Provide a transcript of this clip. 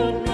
Lord.